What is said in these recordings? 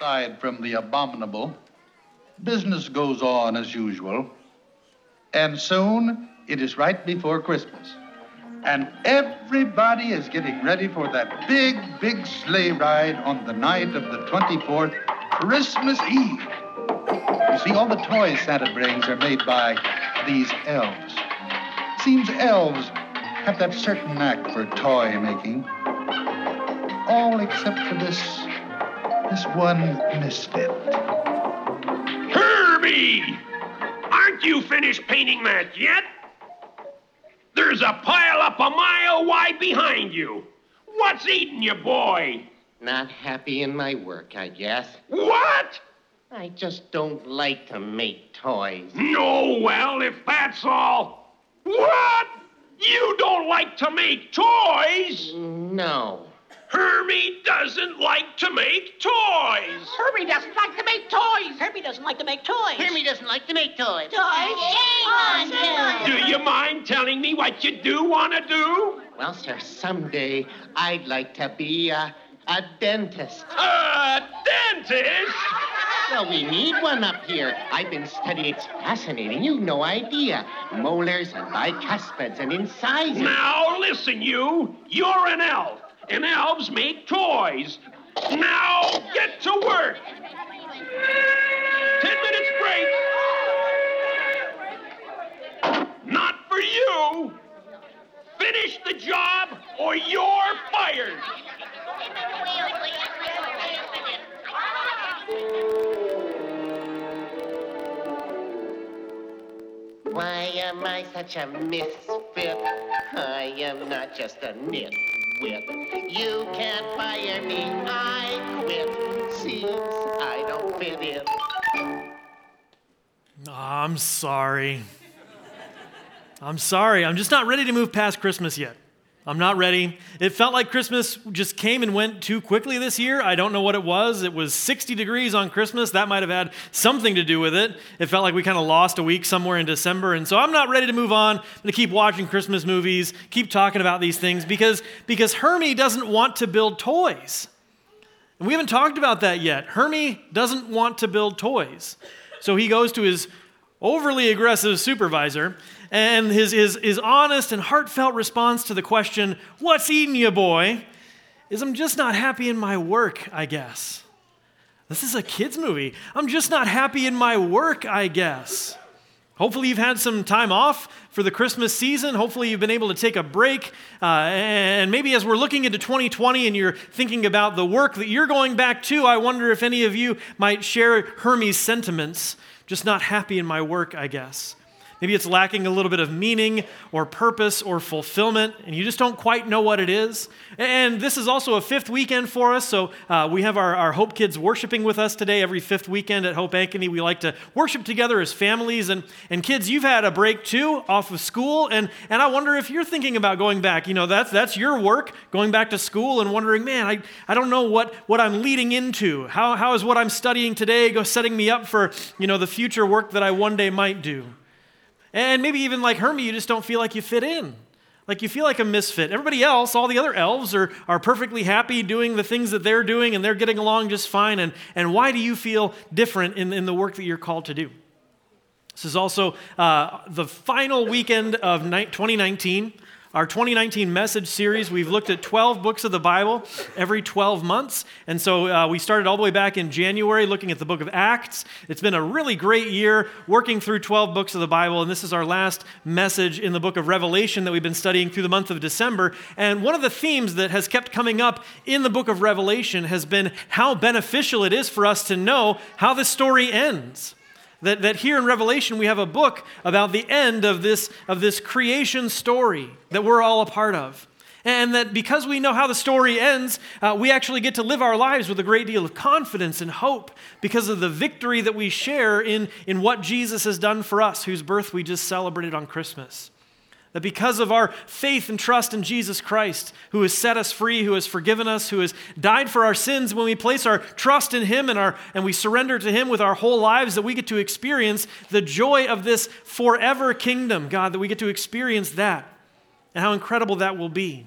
Aside from the abominable, business goes on as usual. And soon it is right before Christmas. And everybody is getting ready for that big, big sleigh ride on the night of the 24th, Christmas Eve. You see, all the toys Santa brings are made by these elves. Seems elves have that certain knack for toy making. All except for this, this one misfit. Herbie! Aren't you finished painting that yet? There's a pile up a mile wide behind you. What's eating you, boy? Not happy in my work, I guess. What? I just don't like to make toys. No, well, if that's all. What? You don't like to make toys? No. Hermie doesn't like to make toys. Herbie doesn't like to make toys. Herbie doesn't like to make toys. Hermie doesn't like to make toys. Toys? Oh, shame on him. Do you mind telling me what you do want to do? Well, sir, someday I'd like to be a, a dentist. A dentist? Well, we need one up here. I've been studying. It's fascinating. You've no idea. Molars and bicuspids and incisors. Now, listen, you. You're an elf, and elves make toys. Now, get to work. Ten minutes break. Not for you. Finish the job, or you're fired. Why am I such a misfit? I am not just a You can't fire me. I quit. Seems I don't fit in. I'm sorry. I'm sorry. I'm just not ready to move past Christmas yet. I'm not ready. It felt like Christmas just came and went too quickly this year. I don't know what it was. It was 60 degrees on Christmas. That might have had something to do with it. It felt like we kind of lost a week somewhere in December. And so I'm not ready to move on. I'm going to keep watching Christmas movies, keep talking about these things because, because Hermie doesn't want to build toys. And we haven't talked about that yet. Hermie doesn't want to build toys. So he goes to his overly aggressive supervisor, and his, his, his honest and heartfelt response to the question, What's eating you, boy? is I'm just not happy in my work, I guess. This is a kid's movie. I'm just not happy in my work, I guess. Hopefully, you've had some time off for the Christmas season. Hopefully, you've been able to take a break. Uh, and maybe as we're looking into 2020 and you're thinking about the work that you're going back to, I wonder if any of you might share Hermie's sentiments. Just not happy in my work, I guess. Maybe it's lacking a little bit of meaning or purpose or fulfillment, and you just don't quite know what it is. And this is also a fifth weekend for us, so uh, we have our, our Hope Kids worshiping with us today. Every fifth weekend at Hope Ankeny, we like to worship together as families. And, and kids, you've had a break too off of school, and, and I wonder if you're thinking about going back. You know, that's, that's your work, going back to school and wondering, man, I, I don't know what, what I'm leading into. How, how is what I'm studying today go setting me up for, you know, the future work that I one day might do? And maybe even like Hermie, you just don't feel like you fit in. Like you feel like a misfit. Everybody else, all the other elves, are, are perfectly happy doing the things that they're doing and they're getting along just fine. And, and why do you feel different in, in the work that you're called to do? This is also uh, the final weekend of 2019. Our 2019 message series, we've looked at 12 books of the Bible every 12 months. And so uh, we started all the way back in January looking at the book of Acts. It's been a really great year working through 12 books of the Bible. And this is our last message in the book of Revelation that we've been studying through the month of December. And one of the themes that has kept coming up in the book of Revelation has been how beneficial it is for us to know how the story ends. That, that here in Revelation we have a book about the end of this, of this creation story that we're all a part of. And that because we know how the story ends, uh, we actually get to live our lives with a great deal of confidence and hope because of the victory that we share in, in what Jesus has done for us, whose birth we just celebrated on Christmas. That because of our faith and trust in Jesus Christ, who has set us free, who has forgiven us, who has died for our sins, when we place our trust in Him and, our, and we surrender to Him with our whole lives, that we get to experience the joy of this forever kingdom, God, that we get to experience that and how incredible that will be.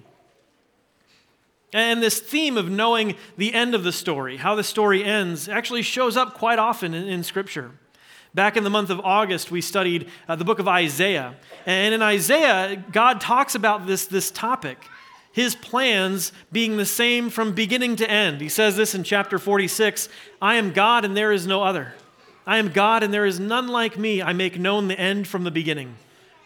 And this theme of knowing the end of the story, how the story ends, actually shows up quite often in, in Scripture. Back in the month of August, we studied uh, the book of Isaiah. And in Isaiah, God talks about this, this topic his plans being the same from beginning to end. He says this in chapter 46 I am God and there is no other. I am God and there is none like me. I make known the end from the beginning.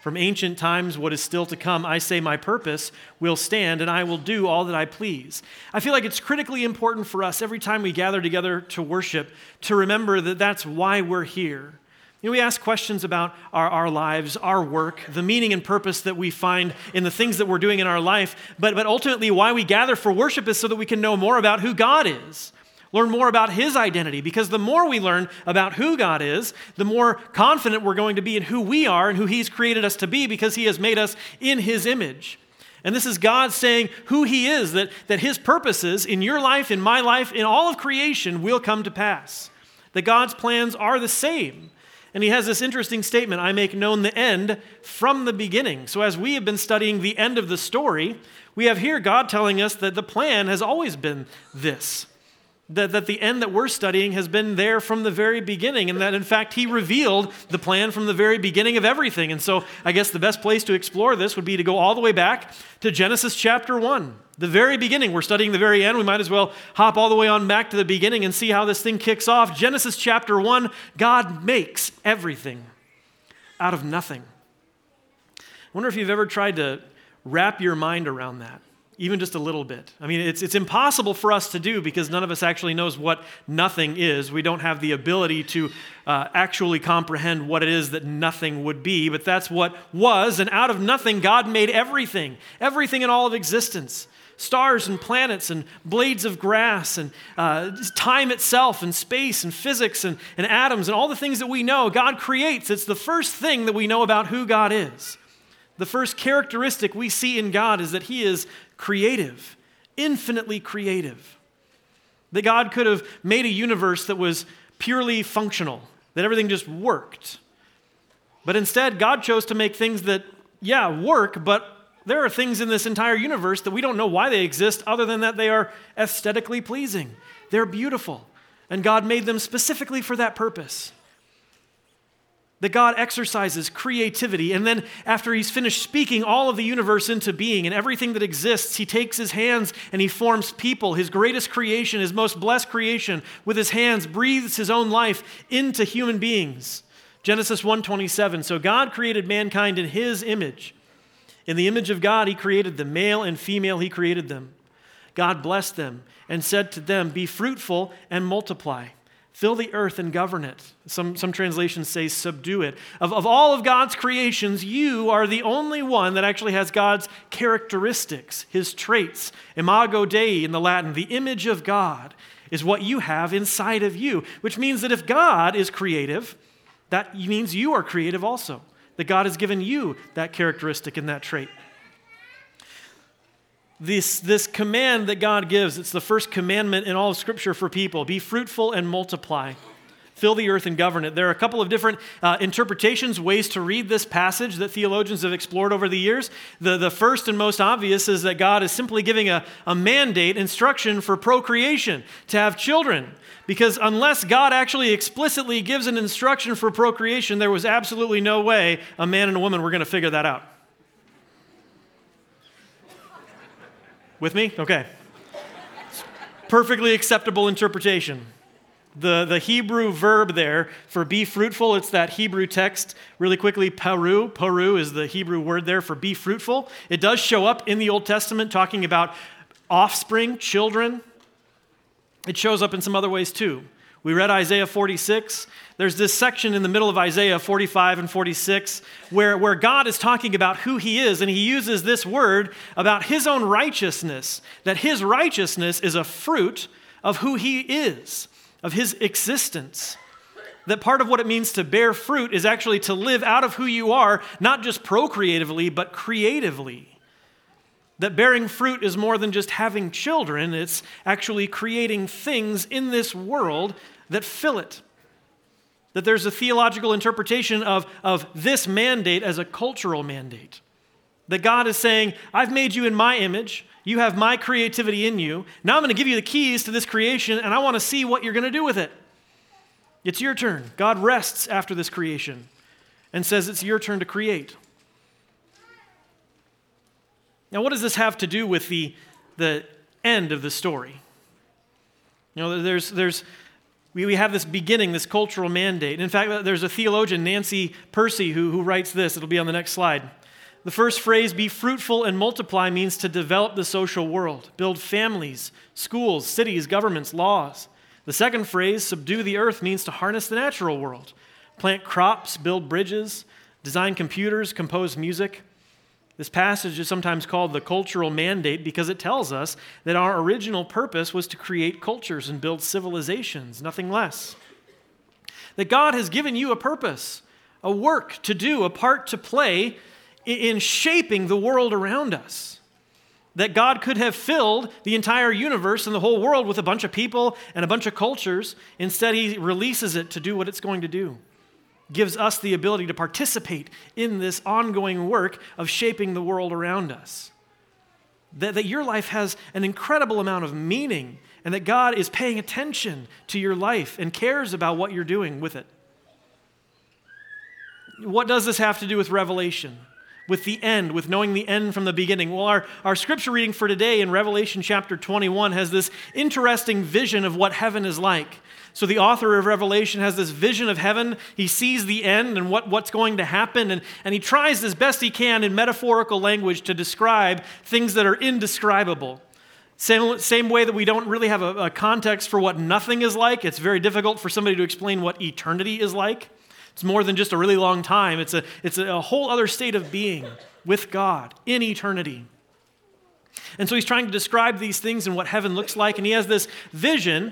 From ancient times, what is still to come, I say, My purpose will stand, and I will do all that I please. I feel like it's critically important for us every time we gather together to worship to remember that that's why we're here. You know, we ask questions about our, our lives, our work, the meaning and purpose that we find in the things that we're doing in our life, but, but ultimately, why we gather for worship is so that we can know more about who God is learn more about his identity because the more we learn about who God is, the more confident we're going to be in who we are and who he's created us to be because he has made us in his image. And this is God saying who he is, that, that his purposes in your life, in my life, in all of creation will come to pass. That God's plans are the same. And he has this interesting statement I make known the end from the beginning. So, as we have been studying the end of the story, we have here God telling us that the plan has always been this that, that the end that we're studying has been there from the very beginning, and that in fact he revealed the plan from the very beginning of everything. And so I guess the best place to explore this would be to go all the way back to Genesis chapter 1. The very beginning. We're studying the very end. We might as well hop all the way on back to the beginning and see how this thing kicks off. Genesis chapter 1 God makes everything out of nothing. I wonder if you've ever tried to wrap your mind around that even just a little bit. I mean, it's, it's impossible for us to do because none of us actually knows what nothing is. We don't have the ability to uh, actually comprehend what it is that nothing would be, but that's what was. And out of nothing, God made everything, everything in all of existence stars and planets and blades of grass and uh, time itself and space and physics and, and atoms and all the things that we know. God creates. It's the first thing that we know about who God is. The first characteristic we see in God is that He is creative, infinitely creative. That God could have made a universe that was purely functional, that everything just worked. But instead, God chose to make things that, yeah, work, but there are things in this entire universe that we don't know why they exist other than that they are aesthetically pleasing. They're beautiful. And God made them specifically for that purpose that God exercises creativity. And then, after he's finished speaking all of the universe into being and everything that exists, he takes his hands and he forms people, his greatest creation, his most blessed creation, with his hands, breathes his own life into human beings. Genesis 1:27. So God created mankind in his image. In the image of God, he created them, male and female, he created them. God blessed them and said to them, Be fruitful and multiply. Fill the earth and govern it. Some, some translations say subdue it. Of, of all of God's creations, you are the only one that actually has God's characteristics, his traits. Imago Dei in the Latin, the image of God, is what you have inside of you, which means that if God is creative, that means you are creative also. That God has given you that characteristic and that trait this, this command that God gives, it's the first commandment in all of Scripture for people be fruitful and multiply. Fill the earth and govern it. There are a couple of different uh, interpretations, ways to read this passage that theologians have explored over the years. The, the first and most obvious is that God is simply giving a, a mandate, instruction for procreation, to have children. Because unless God actually explicitly gives an instruction for procreation, there was absolutely no way a man and a woman were going to figure that out. With me? Okay. Perfectly acceptable interpretation. The, the Hebrew verb there for be fruitful, it's that Hebrew text. Really quickly, paru. Paru is the Hebrew word there for be fruitful. It does show up in the Old Testament talking about offspring, children. It shows up in some other ways too. We read Isaiah 46. There's this section in the middle of Isaiah 45 and 46 where, where God is talking about who he is, and he uses this word about his own righteousness, that his righteousness is a fruit of who he is, of his existence. That part of what it means to bear fruit is actually to live out of who you are, not just procreatively, but creatively. That bearing fruit is more than just having children, it's actually creating things in this world that fill it. That there's a theological interpretation of, of this mandate as a cultural mandate. That God is saying, I've made you in my image. You have my creativity in you. Now I'm going to give you the keys to this creation, and I want to see what you're going to do with it. It's your turn. God rests after this creation and says it's your turn to create. Now, what does this have to do with the, the end of the story? You know, there's, there's, we, we have this beginning, this cultural mandate. In fact, there's a theologian, Nancy Pearcey, who, who writes this. It'll be on the next slide. The first phrase, be fruitful and multiply, means to develop the social world, build families, schools, cities, governments, laws. The second phrase, subdue the earth, means to harness the natural world, plant crops, build bridges, design computers, compose music. This passage is sometimes called the cultural mandate because it tells us that our original purpose was to create cultures and build civilizations, nothing less. That God has given you a purpose, a work to do, a part to play in shaping the world around us. That God could have filled the entire universe and the whole world with a bunch of people and a bunch of cultures. Instead, He releases it to do what it's going to do gives us the ability to participate in this ongoing work of shaping the world around us. That, that your life has an incredible amount of meaning and that God is paying attention to your life and cares about what you're doing with it. What does this have to do with Revelation? With the end, with knowing the end from the beginning? Well, our, our scripture reading for today in Revelation chapter 21 has this interesting vision of what heaven is like. So the author of Revelation has this vision of heaven. He sees the end and what, what's going to happen, and, and he tries as best he can in metaphorical language to describe things that are indescribable. Same, same way that we don't really have a, a context for what nothing is like, it's very difficult for somebody to explain what eternity is like. It's more than just a really long time, it's a, it's a whole other state of being with God in eternity. And so he's trying to describe these things and what heaven looks like, and he has this vision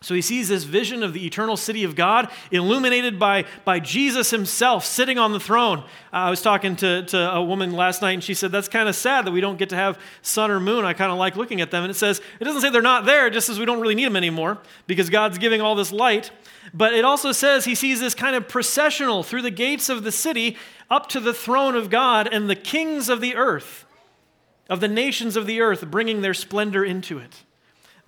So he sees this vision of the eternal city of God illuminated by, by Jesus himself sitting on the throne. Uh, I was talking to, to a woman last night and she said, That's kind of sad that we don't get to have sun or moon. I kind of like looking at them. And it says, It doesn't say they're not there, just says we don't really need them anymore because God's giving all this light. But it also says he sees this kind of processional through the gates of the city up to the throne of God and the kings of the earth, of the nations of the earth, bringing their splendor into it.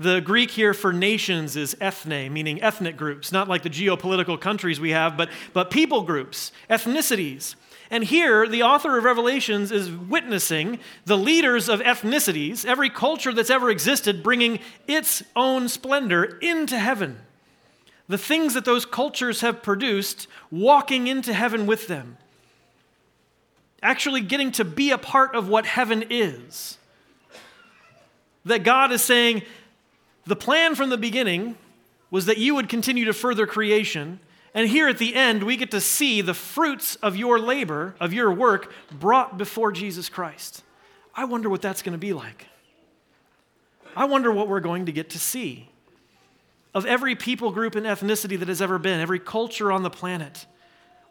The Greek here for nations is ethne, meaning ethnic groups, not like the geopolitical countries we have, but, but people groups, ethnicities. And here, the author of Revelations is witnessing the leaders of ethnicities, every culture that's ever existed, bringing its own splendor into heaven. The things that those cultures have produced, walking into heaven with them. Actually, getting to be a part of what heaven is. That God is saying, the plan from the beginning was that you would continue to further creation. And here at the end, we get to see the fruits of your labor, of your work, brought before Jesus Christ. I wonder what that's going to be like. I wonder what we're going to get to see. Of every people group and ethnicity that has ever been, every culture on the planet,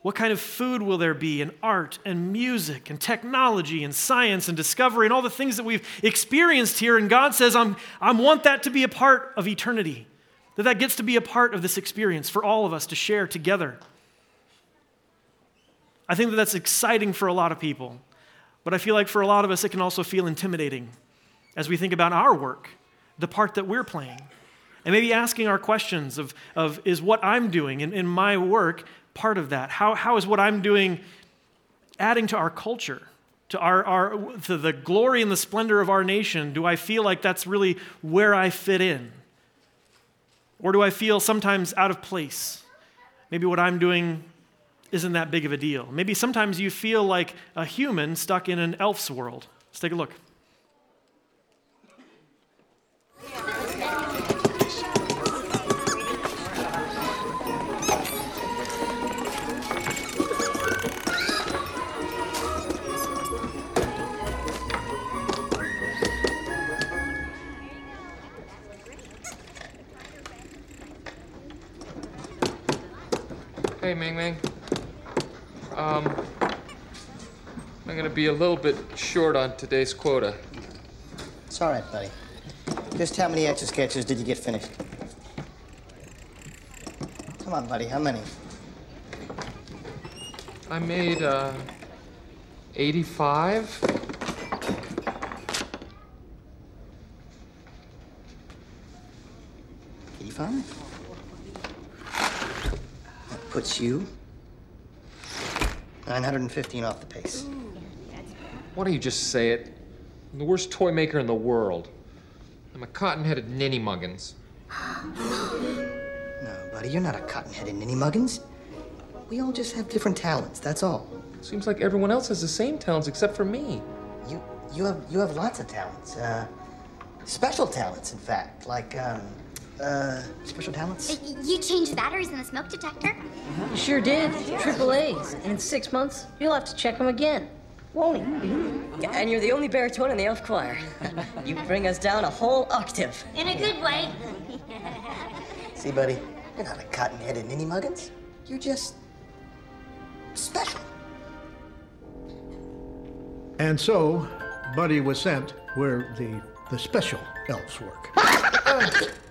what kind of food will there be, and art, and music, and technology, and science, and discovery, and all the things that we've experienced here? And God says, I'm, I want that to be a part of eternity, that that gets to be a part of this experience for all of us to share together. I think that that's exciting for a lot of people, but I feel like for a lot of us, it can also feel intimidating as we think about our work, the part that we're playing. And maybe asking our questions of, of is what I'm doing in, in my work part of that? How, how is what I'm doing adding to our culture, to, our, our, to the glory and the splendor of our nation? Do I feel like that's really where I fit in? Or do I feel sometimes out of place? Maybe what I'm doing isn't that big of a deal. Maybe sometimes you feel like a human stuck in an elf's world. Let's take a look. Ming Ming. Um, I'm gonna be a little bit short on today's quota. It's all right, buddy. Just how many etch sketches did you get finished? Come on, buddy. How many? I made, uh, 85. Eighty-five. That puts you 915 off the pace. Why don't you just say it? I'm the worst toy maker in the world. I'm a cotton-headed ninny muggins. No, buddy, you're not a cotton-headed ninny muggins. We all just have different talents. That's all. Seems like everyone else has the same talents except for me. You you have you have lots of talents. Uh, special talents, in fact, like um, uh, special talents. You changed batteries in the smoke detector? You sure did. Triple A's. And in six months, you'll have to check them again. Won't he? And you're the only baritone in the elf choir. you bring us down a whole octave. In a good way. See, buddy, you're not a cotton-headed ninny muggins. You're just special. And so, Buddy was sent where the, the special elves work.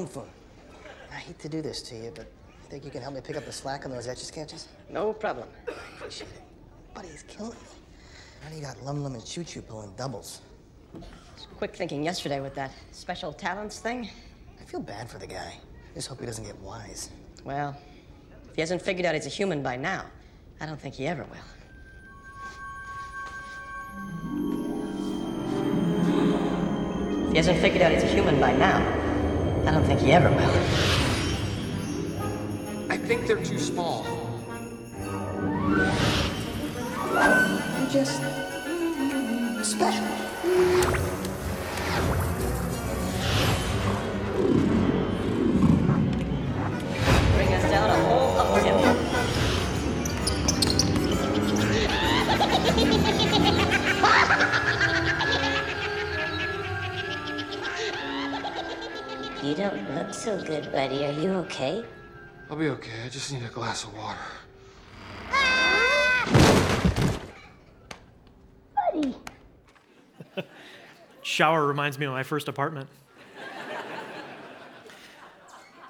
Hey, Foom Foom. I hate to do this to you, but you think you can help me pick up the slack on those etch a sketches? No problem. Appreciate it. Buddy is killing me. Now you got Lum Lum and Choo Choo pulling doubles. Quick thinking yesterday with that special talents thing. I feel bad for the guy. Just hope he doesn't get wise. Well, if he hasn't figured out he's a human by now, I don't think he ever will. If he hasn't figured out he's a human by now, I don't think he ever will. I think they're too small. You're just special. Buddy. Are you okay? I'll be okay. I just need a glass of water. Buddy. Shower reminds me of my first apartment.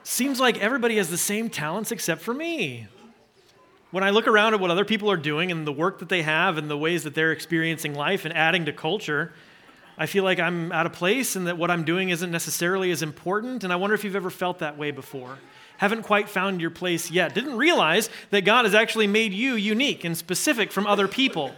Seems like everybody has the same talents except for me. When I look around at what other people are doing and the work that they have and the ways that they're experiencing life and adding to culture, I feel like I'm out of place and that what I'm doing isn't necessarily as important. And I wonder if you've ever felt that way before. Haven't quite found your place yet. Didn't realize that God has actually made you unique and specific from other people.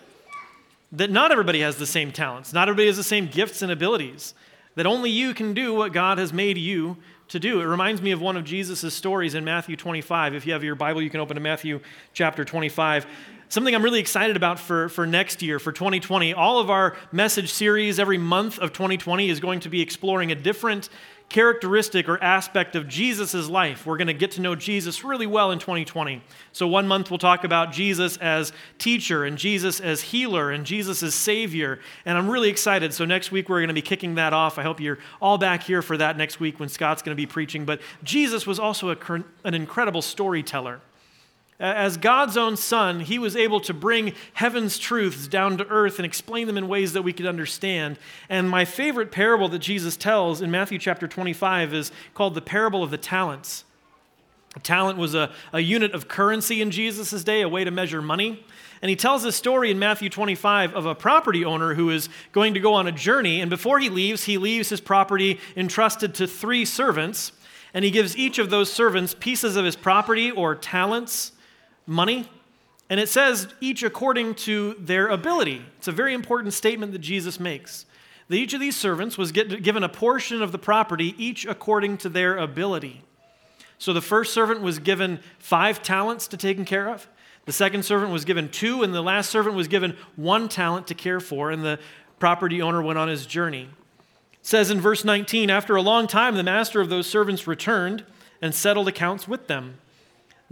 That not everybody has the same talents, not everybody has the same gifts and abilities. That only you can do what God has made you to do. It reminds me of one of Jesus' stories in Matthew 25. If you have your Bible, you can open to Matthew chapter 25. Something I'm really excited about for, for next year, for 2020. All of our message series every month of 2020 is going to be exploring a different characteristic or aspect of Jesus' life. We're going to get to know Jesus really well in 2020. So, one month we'll talk about Jesus as teacher, and Jesus as healer, and Jesus as savior. And I'm really excited. So, next week we're going to be kicking that off. I hope you're all back here for that next week when Scott's going to be preaching. But Jesus was also a, an incredible storyteller. As God's own son, he was able to bring heaven's truths down to earth and explain them in ways that we could understand. And my favorite parable that Jesus tells in Matthew chapter 25 is called the parable of the talents. A talent was a, a unit of currency in Jesus' day, a way to measure money. And he tells this story in Matthew 25 of a property owner who is going to go on a journey. And before he leaves, he leaves his property entrusted to three servants. And he gives each of those servants pieces of his property or talents money. And it says each according to their ability. It's a very important statement that Jesus makes. that each of these servants was get, given a portion of the property, each according to their ability. So the first servant was given five talents to take care of. The second servant was given two, and the last servant was given one talent to care for, and the property owner went on his journey. It says in verse 19 After a long time, the master of those servants returned and settled accounts with them.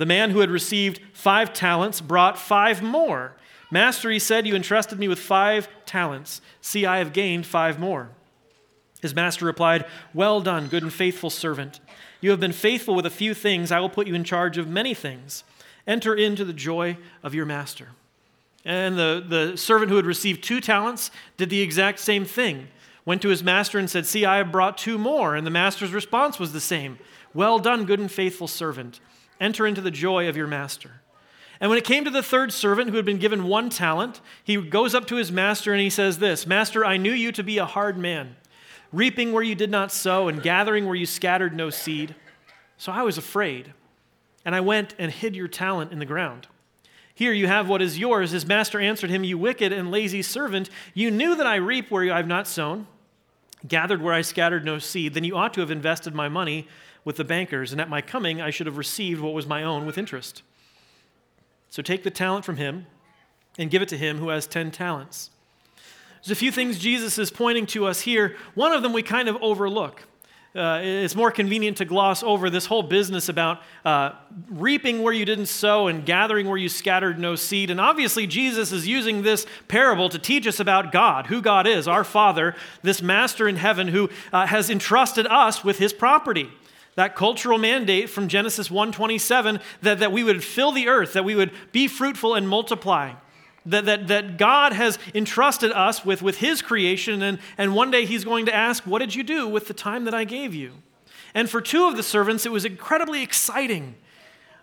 The man who had received five talents brought five more. Master, he said, You entrusted me with five talents. See, I have gained five more. His master replied, Well done, good and faithful servant. You have been faithful with a few things. I will put you in charge of many things. Enter into the joy of your master. And the, the servant who had received two talents did the exact same thing. Went to his master and said, See, I have brought two more. And the master's response was the same Well done, good and faithful servant. Enter into the joy of your master. And when it came to the third servant who had been given one talent, he goes up to his master and he says, This Master, I knew you to be a hard man, reaping where you did not sow and gathering where you scattered no seed. So I was afraid, and I went and hid your talent in the ground. Here you have what is yours. His master answered him, You wicked and lazy servant, you knew that I reap where I have not sown, gathered where I scattered no seed. Then you ought to have invested my money with the bankers, and at my coming I should have received what was my own with interest. So take the talent from him and give it to him who has 10 talents. There's a few things Jesus is pointing to us here. One of them we kind of overlook. Uh, it's more convenient to gloss over this whole business about uh, reaping where you didn't sow and gathering where you scattered no seed. And obviously, Jesus is using this parable to teach us about God, who God is, our Father, this master in heaven who uh, has entrusted us with his property. That cultural mandate from Genesis 1:27 that, that we would fill the earth, that we would be fruitful and multiply that, that, that God has entrusted us with, with His creation, and, and one day He's going to ask, What did you do with the time that I gave you? And for two of the servants, it was incredibly exciting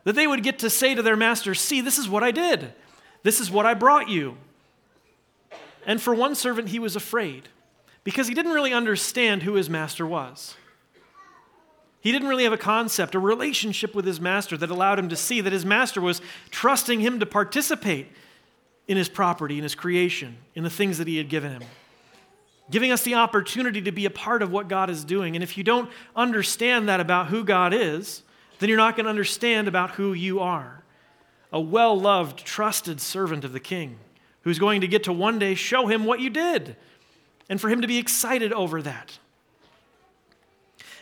that they would get to say to their master, See, this is what I did, this is what I brought you. And for one servant, he was afraid because he didn't really understand who his master was. He didn't really have a concept, a relationship with his master that allowed him to see that his master was trusting him to participate in his property, in his creation, in the things that he had given him. Giving us the opportunity to be a part of what God is doing. And if you don't understand that about who God is, then you're not going to understand about who you are. A well loved, trusted servant of the king who's going to get to one day show him what you did and for him to be excited over that.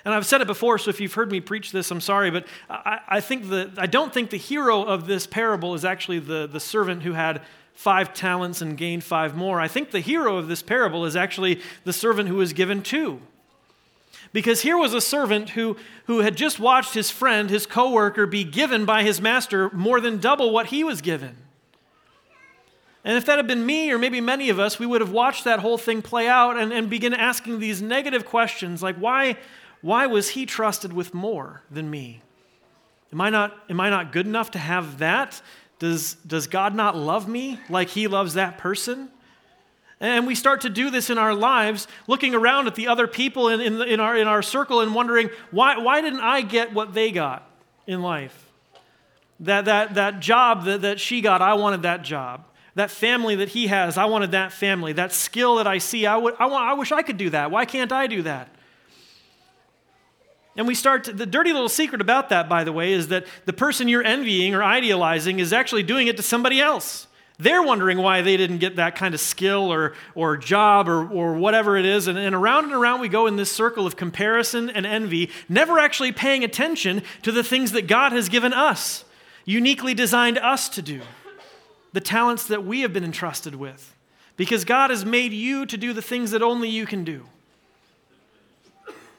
And I've said it before, so if you've heard me preach this, I'm sorry, but I, I think the, I don't think the hero of this parable is actually the, the servant who had five talents and gained five more. I think the hero of this parable is actually the servant who was given two. Because here was a servant who, who had just watched his friend, his coworker, be given by his master more than double what he was given. And if that had been me, or maybe many of us, we would have watched that whole thing play out and, and begin asking these negative questions like, why, why was he trusted with more than me? Am I, not, am I not good enough to have that? Does, does God not love me like he loves that person? And we start to do this in our lives, looking around at the other people in, in, in, our, in our circle and wondering, why, why didn't I get what they got in life? That, that, that job that, that she got, I wanted that job. That family that he has, I wanted that family. That skill that I see, I, would, I, want, I wish I could do that. Why can't I do that? And we start, to, the dirty little secret about that, by the way, is that the person you're envying or idealizing is actually doing it to somebody else. They're wondering why they didn't get that kind of skill or, or job or, or whatever it is. And, and around and around we go in this circle of comparison and envy, never actually paying attention to the things that God has given us, uniquely designed us to do, the talents that we have been entrusted with. Because God has made you to do the things that only you can do.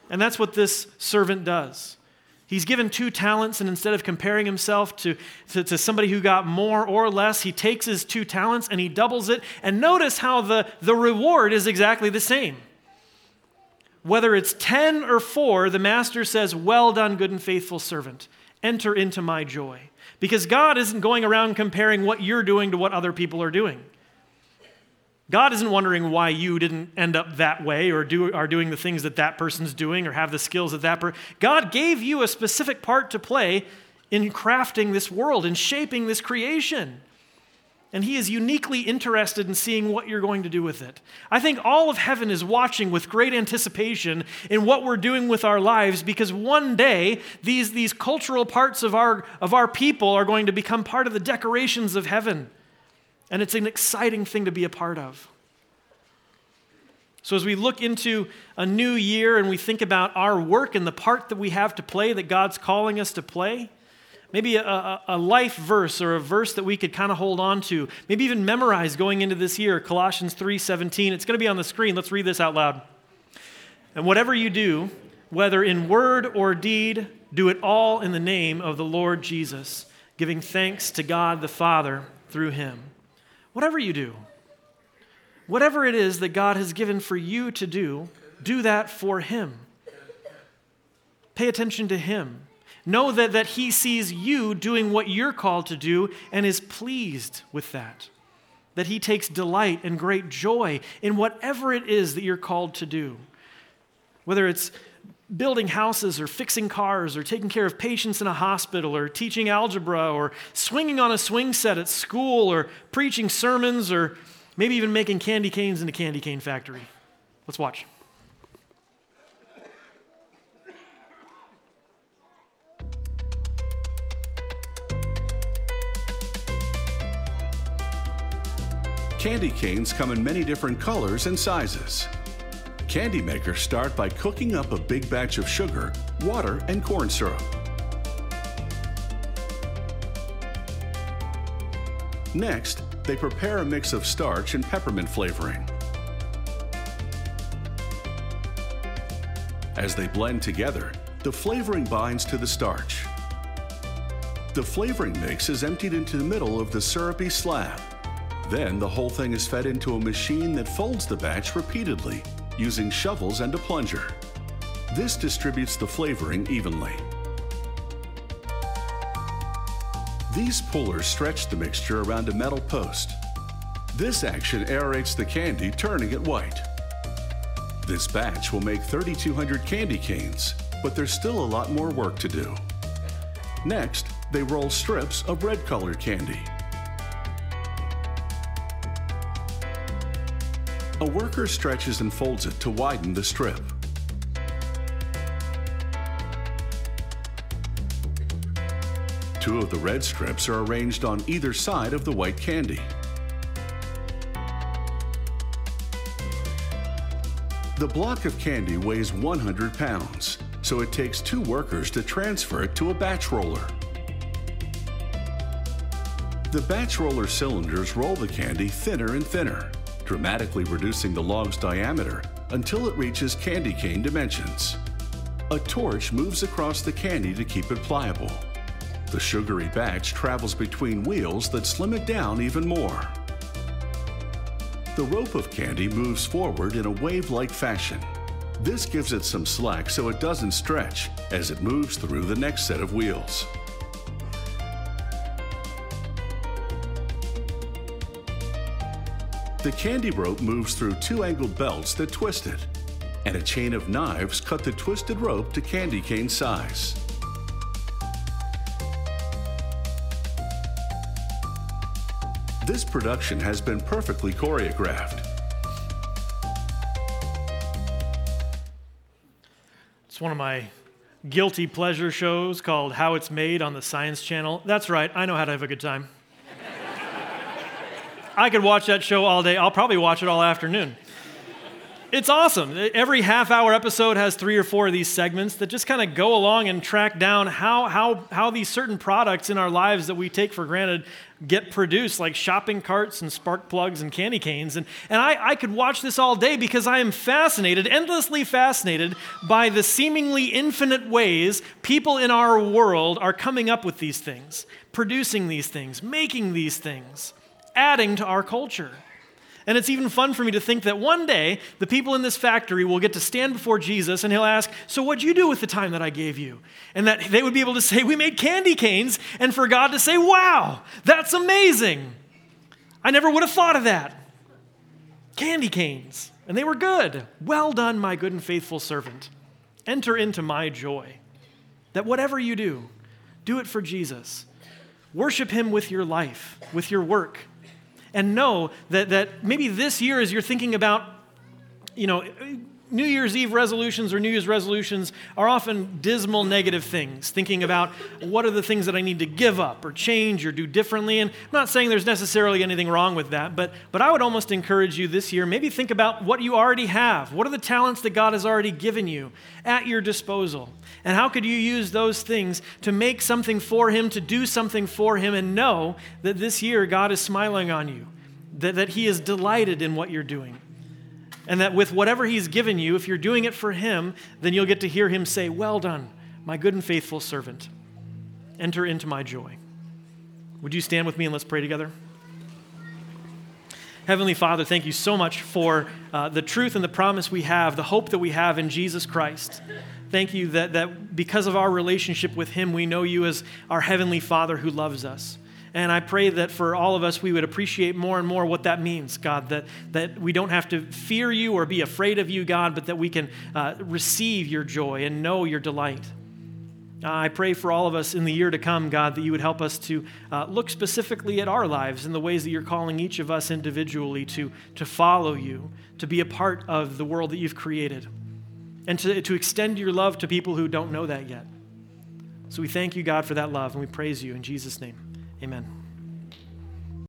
And that's what this servant does. He's given two talents, and instead of comparing himself to, to, to, somebody who got more or less, he takes his two talents and he doubles it. And notice how the, the reward is exactly the same. Whether it's 10 or 4, the master says, Well done, good and faithful servant. Enter into my joy. Because God isn't going around comparing what you're doing to what other people are doing. God isn't wondering why you didn't end up that way or do, are doing the things that that person's doing or have the skills that that person. God gave you a specific part to play in crafting this world, in shaping this creation. and He is uniquely interested in seeing what you're going to do with it. I think all of heaven is watching with great anticipation in what we're doing with our lives because one day these, these cultural parts of our, of our people are going to become part of the decorations of heaven. And it's an exciting thing to be a part of. So, as we look into a new year and we think about our work and the part that we have to play that God's calling us to play, maybe a, a, a life verse or a verse that we could kind of hold on to, maybe even memorize going into this year, Colossians 3:17. It's going to be on the screen. Let's read this out loud. And whatever you do, whether in word or deed, do it all in the name of the Lord Jesus, giving thanks to God the Father through him. Whatever you do, whatever it is that God has given for you to do, do that for him. Pay attention to him. Know that, that He sees you doing what you're called to do and is pleased with that. That He takes delight and great joy in whatever it is that you're called to do. Whether it's building houses or fixing cars or taking care of patients in a hospital or teaching algebra or swinging on a swing set at school or preaching sermons or maybe even making candy canes in a candy cane factory. Let's watch. Candy canes come in many different colors and sizes. Candy makers start by cooking up a big batch of sugar, water, and corn syrup. Next, they prepare a mix of starch and peppermint flavoring. As they blend together, the flavoring binds to the starch. The flavoring mix is emptied into the middle of the syrupy slab. Then the whole thing is fed into a machine that folds the batch repeatedly using shovels and a plunger. This distributes the flavoring evenly. These pullers stretch the mixture around a metal post. This action aerates the candy, turning it white. This batch will make 3,200 candy canes, but there's still a lot more work to do. Next, they roll strips of red colored candy. A worker stretches and folds it to widen the strip. Two of the red strips are arranged on either side of the white candy. The block of candy weighs 100 pounds, so it takes two workers to transfer it to a batch roller. The batch roller cylinders roll the candy thinner and thinner dramatically reducing the log's diameter until it reaches candy cane dimensions. A torch moves across the candy to keep it pliable. The sugary batch travels between wheels that slim it down even more. The rope of candy moves forward in a wave-like fashion. This gives it some slack so it doesn't stretch as it moves through the next set of wheels. The candy rope moves through two angled belts that twist it, and a chain of knives cut the twisted rope to candy cane size. This production has been perfectly choreographed. It's one of my guilty pleasure shows called How It's Made on the Science Channel. That's right, I know how to have a good time. I could watch that show all day. I'll probably watch it all afternoon. It's awesome. Every half hour episode has three or four of these segments that just kind of go along and track down how, how, how these certain products in our lives that we take for granted get produced, like shopping carts and spark plugs and candy canes. And, and I, I could watch this all day because I am fascinated, endlessly fascinated, by the seemingly infinite ways people in our world are coming up with these things, producing these things, making these things adding to our culture. And it's even fun for me to think that one day the people in this factory will get to stand before Jesus and he'll ask, So what'd you do with the time that I gave you? And that they would be able to say, We made candy canes, and for God to say, Wow, that's amazing. I never would have thought of that. Candy canes. And they were good. Well done, my good and faithful servant. Enter into my joy. That whatever you do, do it for Jesus. Worship him with your life, with your work, and know that, that maybe this year, as you're thinking about, you know, New Year's Eve resolutions or New Year's resolutions are often dismal negative things, thinking about what are the things that I need to give up or change or do differently. And I'm not saying there's necessarily anything wrong with that, but, but I would almost encourage you this year maybe think about what you already have. What are the talents that God has already given you at your disposal? And how could you use those things to make something for Him, to do something for Him, and know that this year God is smiling on you, that, that He is delighted in what you're doing? And that with whatever He's given you, if you're doing it for Him, then you'll get to hear Him say, Well done, my good and faithful servant. Enter into my joy. Would you stand with me and let's pray together? Heavenly Father, thank you so much for uh, the truth and the promise we have, the hope that we have in Jesus Christ. Thank you that, that because of our relationship with Him, we know you as our Heavenly Father who loves us. And I pray that for all of us, we would appreciate more and more what that means, God, that, that we don't have to fear you or be afraid of you, God, but that we can uh, receive your joy and know your delight. Uh, I pray for all of us in the year to come, God, that you would help us to uh, look specifically at our lives and the ways that you're calling each of us individually to, to follow you, to be a part of the world that you've created, and to, to extend your love to people who don't know that yet. So we thank you, God, for that love, and we praise you in Jesus' name. Amen.